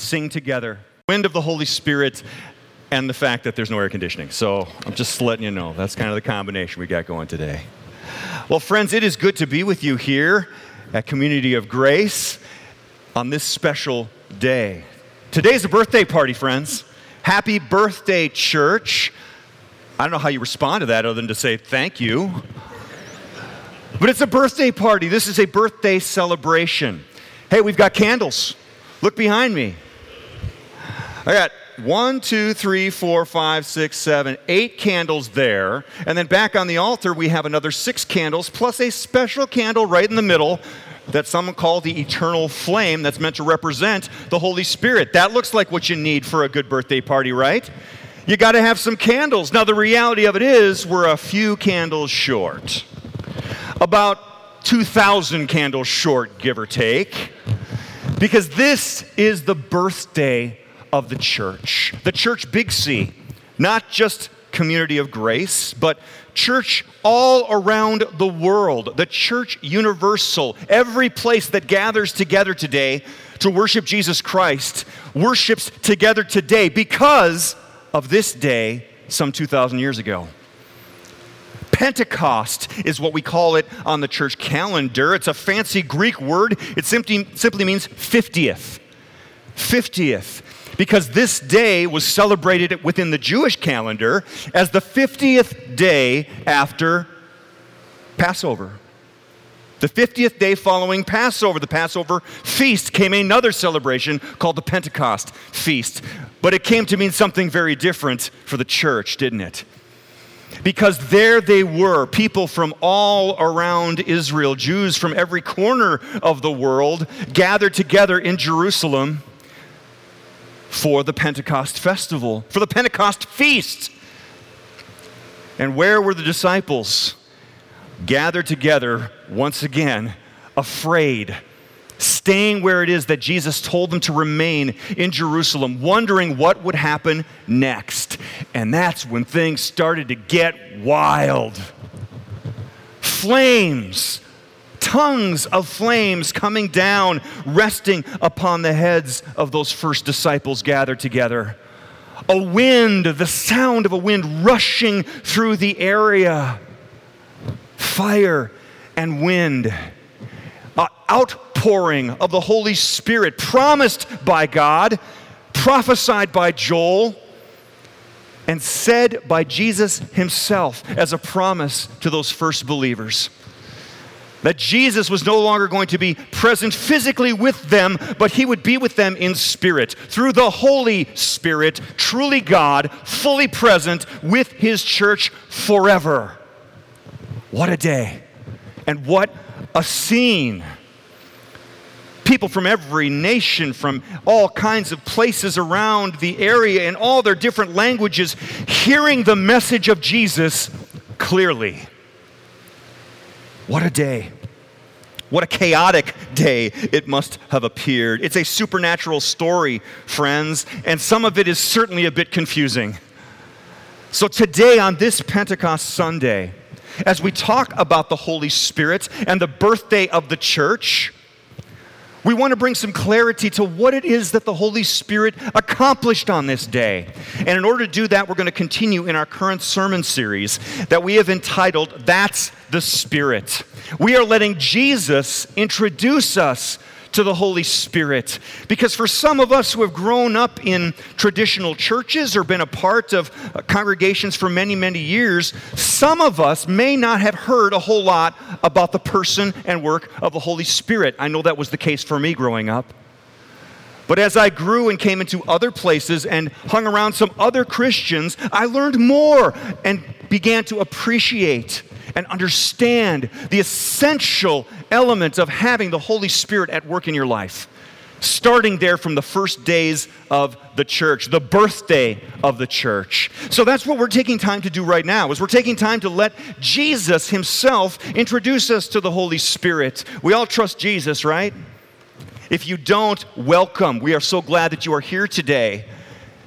sing together. Wind of the Holy Spirit and the fact that there's no air conditioning. So I'm just letting you know that's kind of the combination we got going today. Well, friends, it is good to be with you here at Community of Grace on this special day. Today's a birthday party, friends. Happy birthday, church. I don't know how you respond to that other than to say thank you. But it's a birthday party. This is a birthday celebration. Hey, we've got candles. Look behind me. I got one, two, three, four, five, six, seven, eight candles there. And then back on the altar, we have another six candles, plus a special candle right in the middle that some call the eternal flame that's meant to represent the Holy Spirit. That looks like what you need for a good birthday party, right? You got to have some candles. Now, the reality of it is, we're a few candles short. About 2,000 candles short, give or take. Because this is the birthday of the church. The church, big C, not just community of grace, but church all around the world, the church universal, every place that gathers together today to worship Jesus Christ worships together today because of this day some 2,000 years ago. Pentecost is what we call it on the church calendar. It's a fancy Greek word. It simply, simply means 50th. 50th because this day was celebrated within the Jewish calendar as the 50th day after Passover. The 50th day following Passover, the Passover feast, came another celebration called the Pentecost feast. But it came to mean something very different for the church, didn't it? Because there they were, people from all around Israel, Jews from every corner of the world, gathered together in Jerusalem for the Pentecost festival, for the Pentecost feast. And where were the disciples? Gathered together once again, afraid, staying where it is that Jesus told them to remain in Jerusalem, wondering what would happen next. And that's when things started to get wild. Flames tongues of flames coming down, resting upon the heads of those first disciples gathered together. A wind, the sound of a wind rushing through the area. Fire and wind. An outpouring of the Holy Spirit promised by God, prophesied by Joel, and said by Jesus himself as a promise to those first believers. That Jesus was no longer going to be present physically with them, but he would be with them in spirit, through the Holy Spirit, truly God, fully present with his church forever. What a day! And what a scene! People from every nation, from all kinds of places around the area, in all their different languages, hearing the message of Jesus clearly. What a day. What a chaotic day it must have appeared. It's a supernatural story, friends, and some of it is certainly a bit confusing. So, today, on this Pentecost Sunday, as we talk about the Holy Spirit and the birthday of the church, we want to bring some clarity to what it is that the Holy Spirit accomplished on this day. And in order to do that, we're going to continue in our current sermon series that we have entitled, That's the Spirit. We are letting Jesus introduce us to the Holy Spirit. Because for some of us who have grown up in traditional churches or been a part of uh, congregations for many, many years, some of us may not have heard a whole lot about the person and work of the Holy Spirit. I know that was the case for me growing up. But as I grew and came into other places and hung around some other Christians, I learned more and began to appreciate and understand the essential element of having the Holy Spirit at work in your life. Starting there from the first days of the church, the birthday of the church. So that's what we're taking time to do right now, is we're taking time to let Jesus himself introduce us to the Holy Spirit. We all trust Jesus, right? If you don't, welcome. We are so glad that you are here today.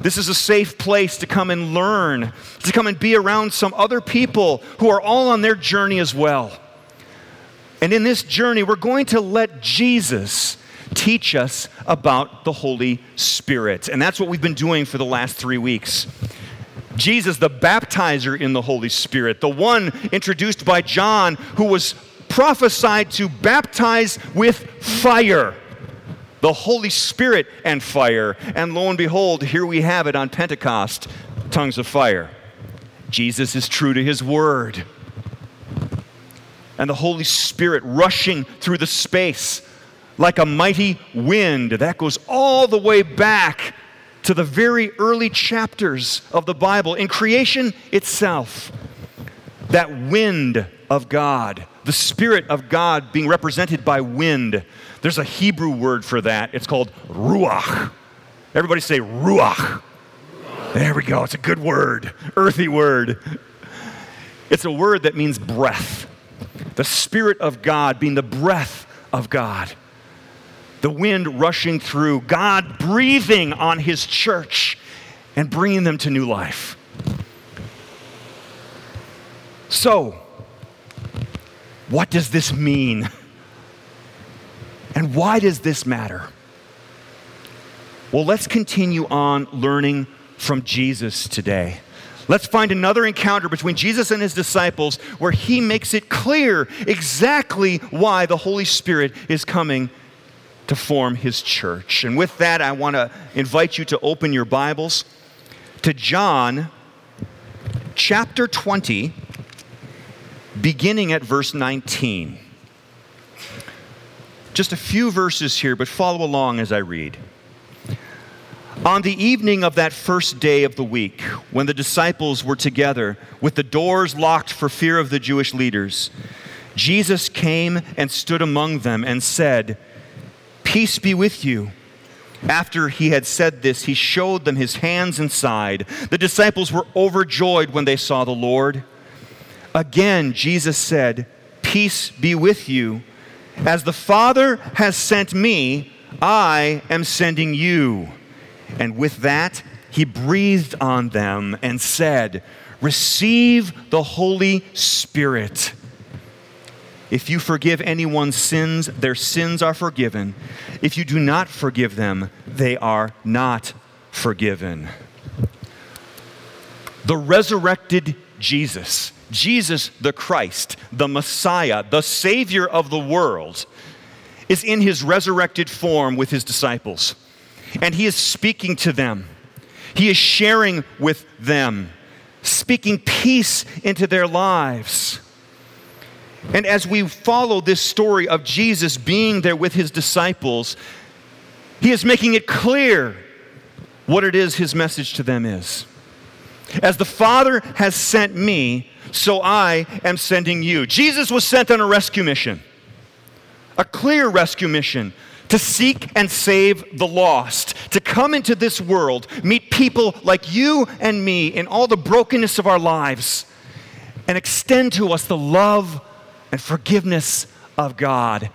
This is a safe place to come and learn, to come and be around some other people who are all on their journey as well. And in this journey, we're going to let Jesus teach us about the Holy Spirit. And that's what we've been doing for the last three weeks. Jesus, the baptizer in the Holy Spirit, the one introduced by John who was prophesied to baptize with fire. The Holy Spirit and fire. And lo and behold, here we have it on Pentecost tongues of fire. Jesus is true to his word. And the Holy Spirit rushing through the space like a mighty wind. That goes all the way back to the very early chapters of the Bible, in creation itself. That wind of God, the Spirit of God being represented by wind. There's a Hebrew word for that. It's called ruach. Everybody say ruach. There we go. It's a good word, earthy word. It's a word that means breath. The Spirit of God being the breath of God the wind rushing through, God breathing on his church and bringing them to new life. So, what does this mean? And why does this matter? Well, let's continue on learning from Jesus today. Let's find another encounter between Jesus and his disciples where he makes it clear exactly why the Holy Spirit is coming to form his church. And with that, I want to invite you to open your Bibles to John chapter 20, beginning at verse 19. Just a few verses here, but follow along as I read. On the evening of that first day of the week, when the disciples were together with the doors locked for fear of the Jewish leaders, Jesus came and stood among them and said, Peace be with you. After he had said this, he showed them his hands and side. The disciples were overjoyed when they saw the Lord. Again, Jesus said, Peace be with you. As the Father has sent me, I am sending you. And with that, he breathed on them and said, Receive the Holy Spirit. If you forgive anyone's sins, their sins are forgiven. If you do not forgive them, they are not forgiven. The resurrected Jesus, Jesus the Christ, the Messiah, the Savior of the world, is in his resurrected form with his disciples. And he is speaking to them, he is sharing with them, speaking peace into their lives. And as we follow this story of Jesus being there with his disciples, he is making it clear what it is his message to them is. As the Father has sent me, so I am sending you. Jesus was sent on a rescue mission, a clear rescue mission to seek and save the lost, to come into this world, meet people like you and me in all the brokenness of our lives, and extend to us the love and forgiveness of God.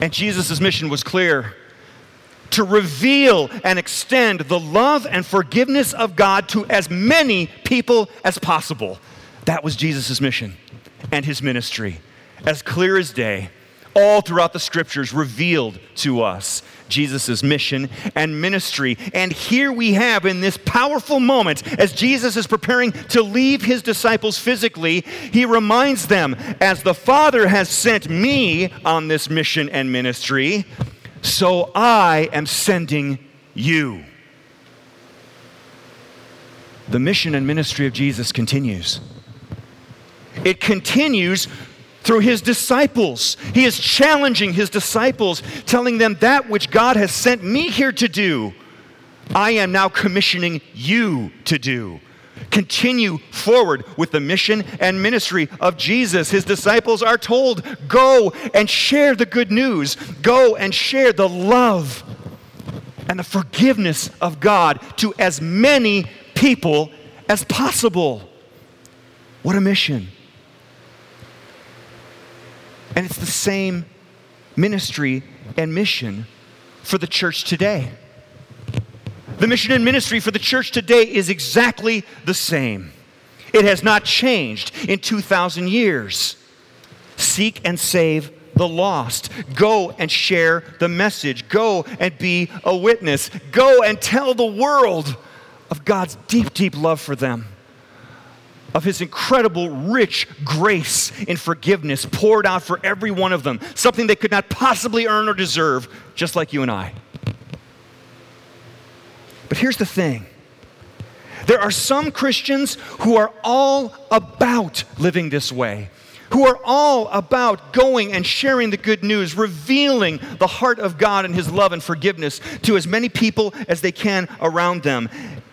And Jesus' mission was clear to reveal and extend the love and forgiveness of God to as many people as possible. That was Jesus' mission and his ministry, as clear as day all throughout the scriptures revealed to us Jesus' mission and ministry. And here we have in this powerful moment, as Jesus is preparing to leave his disciples physically, he reminds them, As the Father has sent me on this mission and ministry, so I am sending you. The mission and ministry of Jesus continues. It continues through his disciples. He is challenging his disciples, telling them that which God has sent me here to do, I am now commissioning you to do. Continue forward with the mission and ministry of Jesus. His disciples are told, Go and share the good news, go and share the love and the forgiveness of God to as many people as possible. What a mission! And it's the same ministry and mission for the church today. The mission and ministry for the church today is exactly the same. It has not changed in 2,000 years. Seek and save the lost. Go and share the message. Go and be a witness. Go and tell the world of God's deep, deep love for them, of His incredible, rich grace and forgiveness poured out for every one of them, something they could not possibly earn or deserve, just like you and I. But here's the thing there are some Christians who are all about living this way who are all about going and sharing the good news, revealing the heart of God and His love and forgiveness to as many people as they can around them.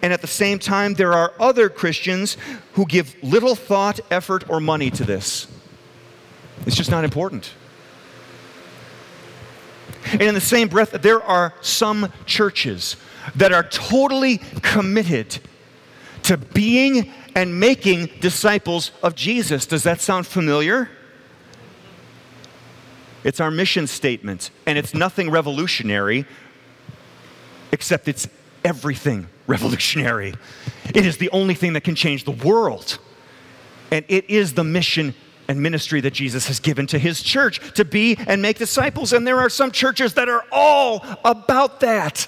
And at the same time, there are other Christians who give little thought, effort, or money to this. It's just not important. And in the same breath, there are some churches that are totally committed to being and making disciples of Jesus. Does that sound familiar? It's our mission statement, and it's nothing revolutionary, except it's everything revolutionary. It is the only thing that can change the world. And it is the mission and ministry that Jesus has given to his church to be and make disciples. And there are some churches that are all about that.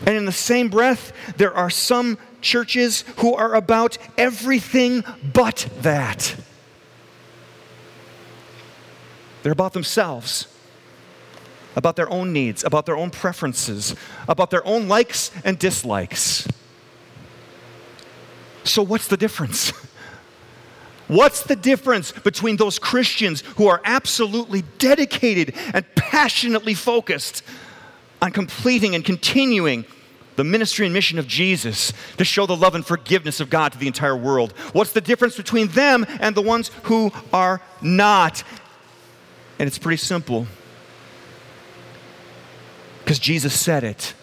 And in the same breath, there are some churches who are about everything but that. They're about themselves, about their own needs, about their own preferences, about their own likes and dislikes. So, what's the difference? What's the difference between those Christians who are absolutely dedicated and passionately focused on completing and continuing the ministry and mission of Jesus to show the love and forgiveness of God to the entire world. What's the difference between them and the ones who are not? And it's pretty simple. Because Jesus said it.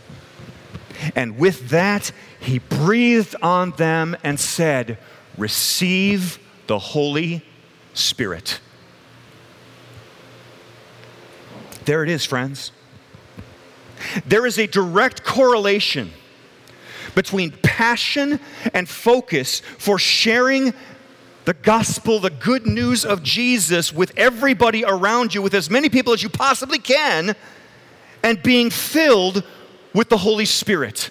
And with that, he breathed on them and said, Receive the Holy Spirit. There it is, friends. There is a direct correlation between passion and focus for sharing the gospel, the good news of Jesus with everybody around you, with as many people as you possibly can, and being filled with the Holy Spirit.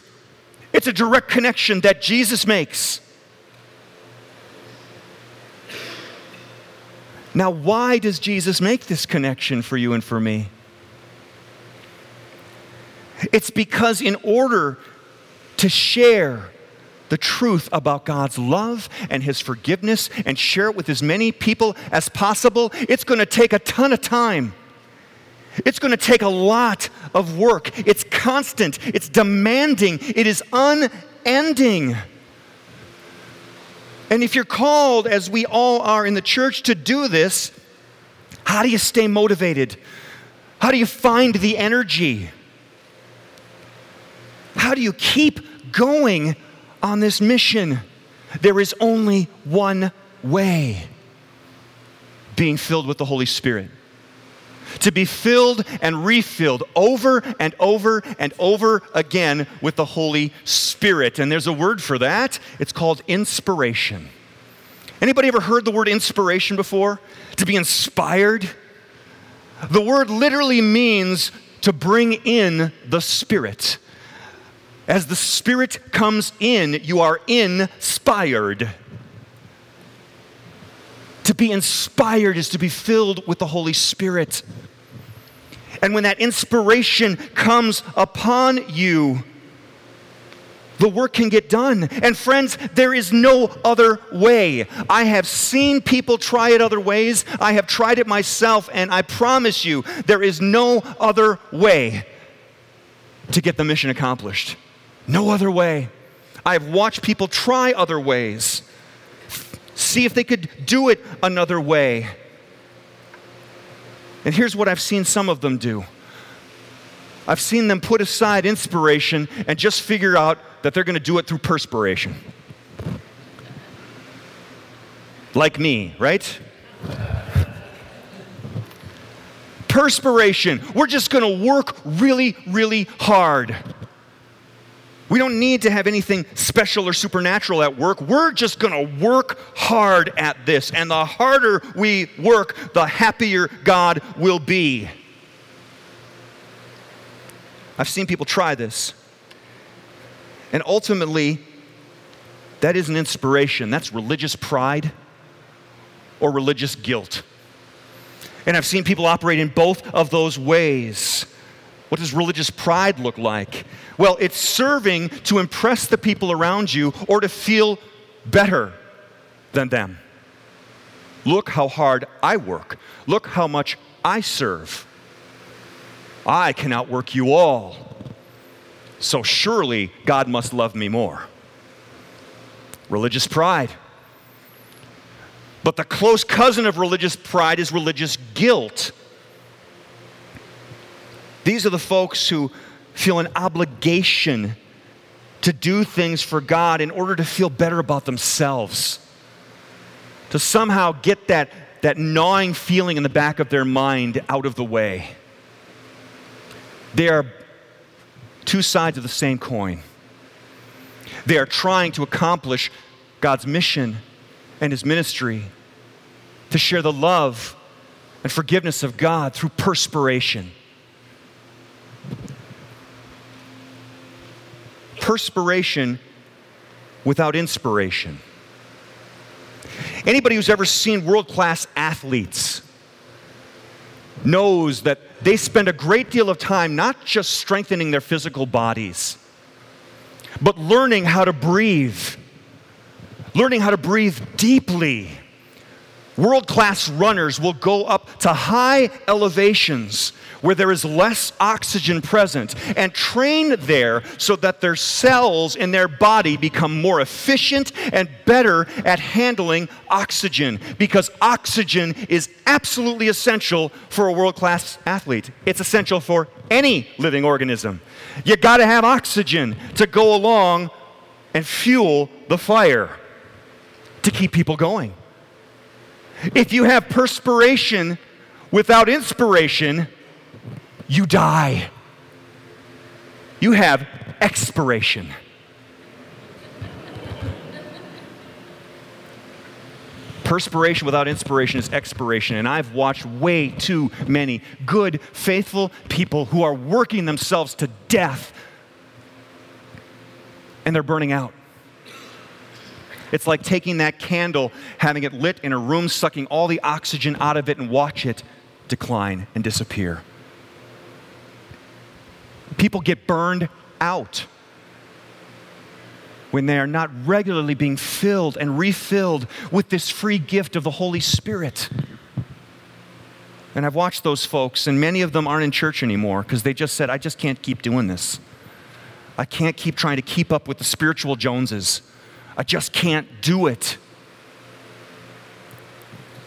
It's a direct connection that Jesus makes. Now, why does Jesus make this connection for you and for me? It's because in order to share the truth about God's love and His forgiveness and share it with as many people as possible, it's going to take a ton of time. It's going to take a lot of work. It's constant, it's demanding, it is unending. And if you're called, as we all are in the church, to do this, how do you stay motivated? How do you find the energy? How do you keep going on this mission? There is only one way being filled with the Holy Spirit. To be filled and refilled over and over and over again with the Holy Spirit. And there's a word for that. It's called inspiration. Anybody ever heard the word inspiration before? To be inspired? The word literally means to bring in the Spirit. As the Spirit comes in, you are inspired. To be inspired is to be filled with the Holy Spirit. And when that inspiration comes upon you, the work can get done. And friends, there is no other way. I have seen people try it other ways. I have tried it myself, and I promise you, there is no other way to get the mission accomplished. No other way. I've watched people try other ways, see if they could do it another way. And here's what I've seen some of them do I've seen them put aside inspiration and just figure out that they're going to do it through perspiration. Like me, right? perspiration. We're just going to work really, really hard. We don't need to have anything special or supernatural at work. We're just going to work hard at this. And the harder we work, the happier God will be. I've seen people try this. And ultimately, that isn't inspiration. That's religious pride or religious guilt. And I've seen people operate in both of those ways. What does religious pride look like? Well, it's serving to impress the people around you or to feel better than them. Look how hard I work. Look how much I serve. I can outwork you all. So surely God must love me more. Religious pride. But the close cousin of religious pride is religious guilt. These are the folks who feel an obligation to do things for God in order to feel better about themselves, to somehow get that, that gnawing feeling in the back of their mind out of the way. They are two sides of the same coin. They are trying to accomplish God's mission and His ministry to share the love and forgiveness of God through perspiration. Perspiration without inspiration. Anybody who's ever seen world class athletes knows that they spend a great deal of time not just strengthening their physical bodies, but learning how to breathe, learning how to breathe deeply. World class runners will go up to high elevations where there is less oxygen present and train there so that their cells in their body become more efficient and better at handling oxygen because oxygen is absolutely essential for a world class athlete. It's essential for any living organism. You got to have oxygen to go along and fuel the fire to keep people going. If you have perspiration without inspiration, you die. You have expiration. Perspiration without inspiration is expiration. And I've watched way too many good, faithful people who are working themselves to death and they're burning out. It's like taking that candle, having it lit in a room, sucking all the oxygen out of it, and watch it decline and disappear. People get burned out when they are not regularly being filled and refilled with this free gift of the Holy Spirit. And I've watched those folks, and many of them aren't in church anymore because they just said, I just can't keep doing this. I can't keep trying to keep up with the spiritual Joneses. I just can't do it.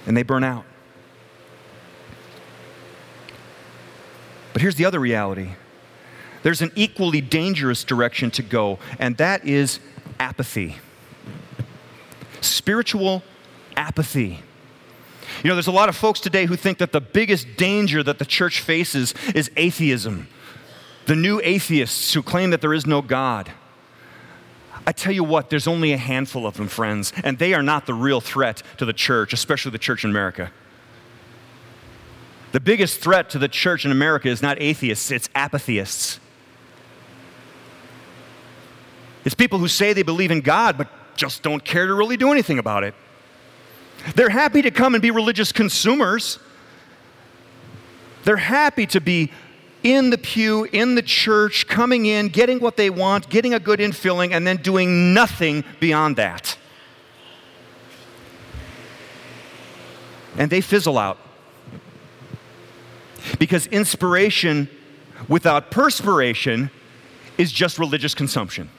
And they burn out. But here's the other reality there's an equally dangerous direction to go, and that is apathy. Spiritual apathy. You know, there's a lot of folks today who think that the biggest danger that the church faces is atheism. The new atheists who claim that there is no God. I tell you what, there's only a handful of them, friends, and they are not the real threat to the church, especially the church in America. The biggest threat to the church in America is not atheists, it's apatheists. It's people who say they believe in God, but just don't care to really do anything about it. They're happy to come and be religious consumers. They're happy to be in the pew, in the church, coming in, getting what they want, getting a good infilling, and then doing nothing beyond that. And they fizzle out. Because inspiration without perspiration is just religious consumption.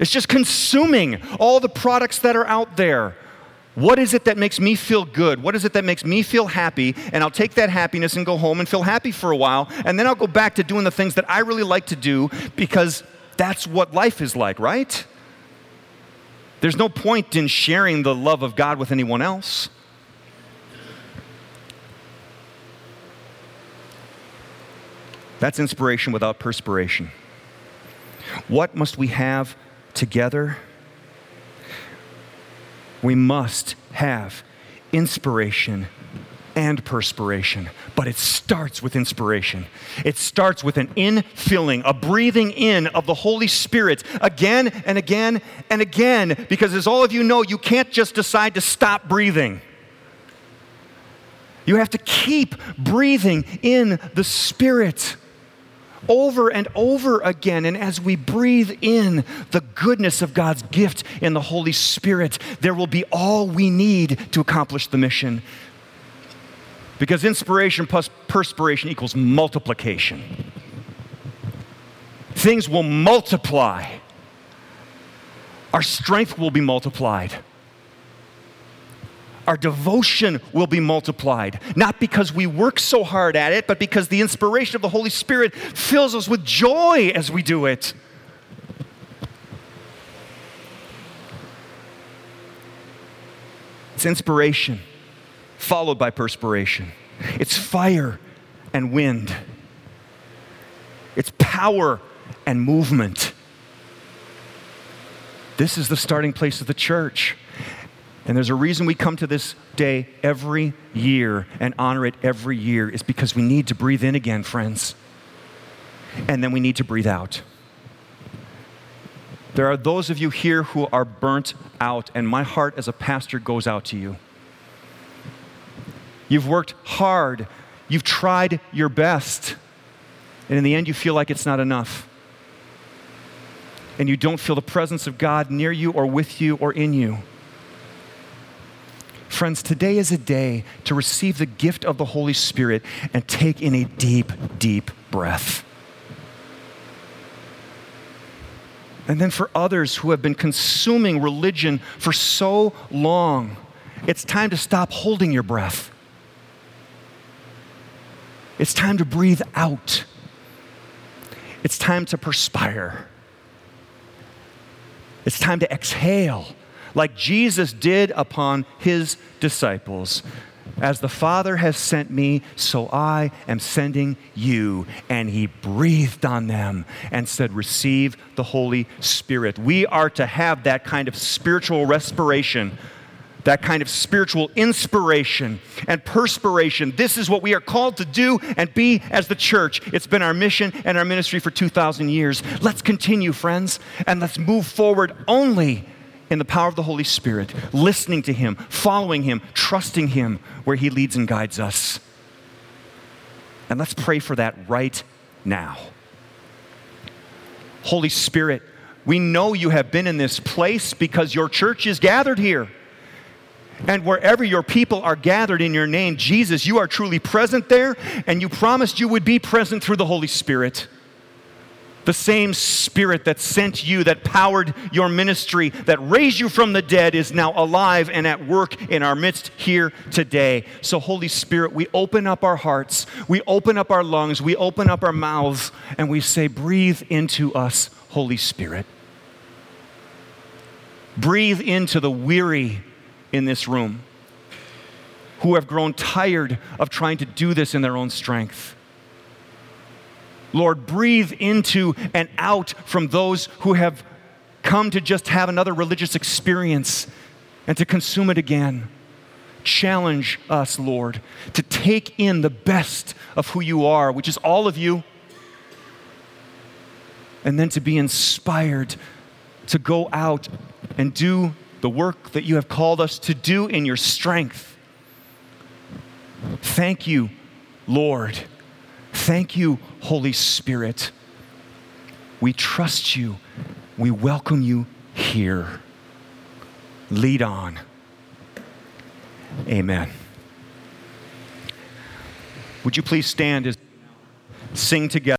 It's just consuming all the products that are out there. What is it that makes me feel good? What is it that makes me feel happy? And I'll take that happiness and go home and feel happy for a while. And then I'll go back to doing the things that I really like to do because that's what life is like, right? There's no point in sharing the love of God with anyone else. That's inspiration without perspiration. What must we have together? We must have inspiration and perspiration. But it starts with inspiration. It starts with an infilling, a breathing in of the Holy Spirit again and again and again. Because as all of you know, you can't just decide to stop breathing. You have to keep breathing in the Spirit over and over again. And as we breathe in the goodness of God's gift in the Holy Spirit, there will be all we need to accomplish the mission. Because inspiration plus perspiration equals multiplication. Things will multiply. Our strength will be multiplied. Our devotion will be multiplied. Not because we work so hard at it, but because the inspiration of the Holy Spirit fills us with joy as we do it. It's inspiration followed by perspiration. It's fire and wind. It's power and movement. This is the starting place of the church. And there's a reason we come to this day every year and honor it every year is because we need to breathe in again, friends. And then we need to breathe out. There are those of you here who are burnt out, and my heart as a pastor goes out to you. You've worked hard, you've tried your best, and in the end, you feel like it's not enough. And you don't feel the presence of God near you or with you or in you. Friends, today is a day to receive the gift of the Holy Spirit and take in a deep, deep breath. And then for others who have been consuming religion for so long, it's time to stop holding your breath it's time to breathe out. It's time to perspire. It's time to exhale, like Jesus did upon his disciples. As the Father has sent me, so I am sending you. And he breathed on them and said, Receive the Holy Spirit. We are to have that kind of spiritual respiration that kind of spiritual inspiration and perspiration. This is what we are called to do and be as the church. It's been our mission and our ministry for 2,000 years. Let's continue, friends, and let's move forward only in the power of the Holy Spirit, listening to Him, following Him, trusting Him where He leads and guides us. And let's pray for that right now. Holy Spirit, we know you have been in this place because your church is gathered here. And wherever your people are gathered in your name, Jesus, you are truly present there, and you promised you would be present through the Holy Spirit. The same Spirit that sent you, that powered your ministry, that raised you from the dead, is now alive and at work in our midst here today. So, Holy Spirit, we open up our hearts, we open up our lungs, we open up our mouths, and we say, Breathe into us, Holy Spirit. Breathe into the weary in this room who have grown tired of trying to do this in their own strength. Lord, breathe into and out from those who have come to just have another religious experience and to consume it again. Challenge us, Lord, to take in the best of who you are, which is all of you, and then to be inspired to go out and do the work that you have called us to do in your strength. Thank you, Lord. Thank you, Holy Spirit. We trust you. We welcome you here. Lead on. Amen. Would you please stand as sing together?